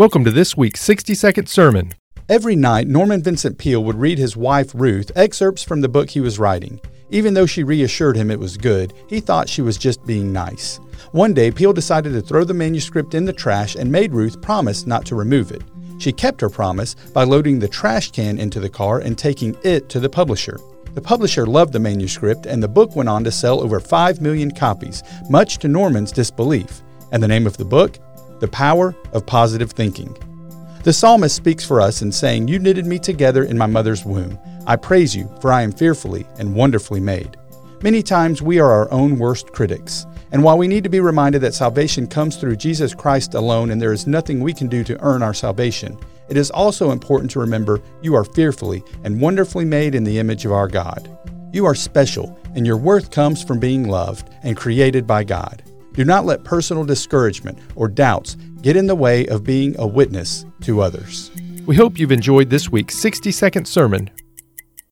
Welcome to this week's 60 second sermon. Every night, Norman Vincent Peale would read his wife Ruth excerpts from the book he was writing. Even though she reassured him it was good, he thought she was just being nice. One day, Peale decided to throw the manuscript in the trash and made Ruth promise not to remove it. She kept her promise by loading the trash can into the car and taking it to the publisher. The publisher loved the manuscript, and the book went on to sell over 5 million copies, much to Norman's disbelief. And the name of the book? The Power of Positive Thinking. The psalmist speaks for us in saying, You knitted me together in my mother's womb. I praise you, for I am fearfully and wonderfully made. Many times we are our own worst critics. And while we need to be reminded that salvation comes through Jesus Christ alone and there is nothing we can do to earn our salvation, it is also important to remember you are fearfully and wonderfully made in the image of our God. You are special, and your worth comes from being loved and created by God. Do not let personal discouragement or doubts get in the way of being a witness to others. We hope you've enjoyed this week's 60 second sermon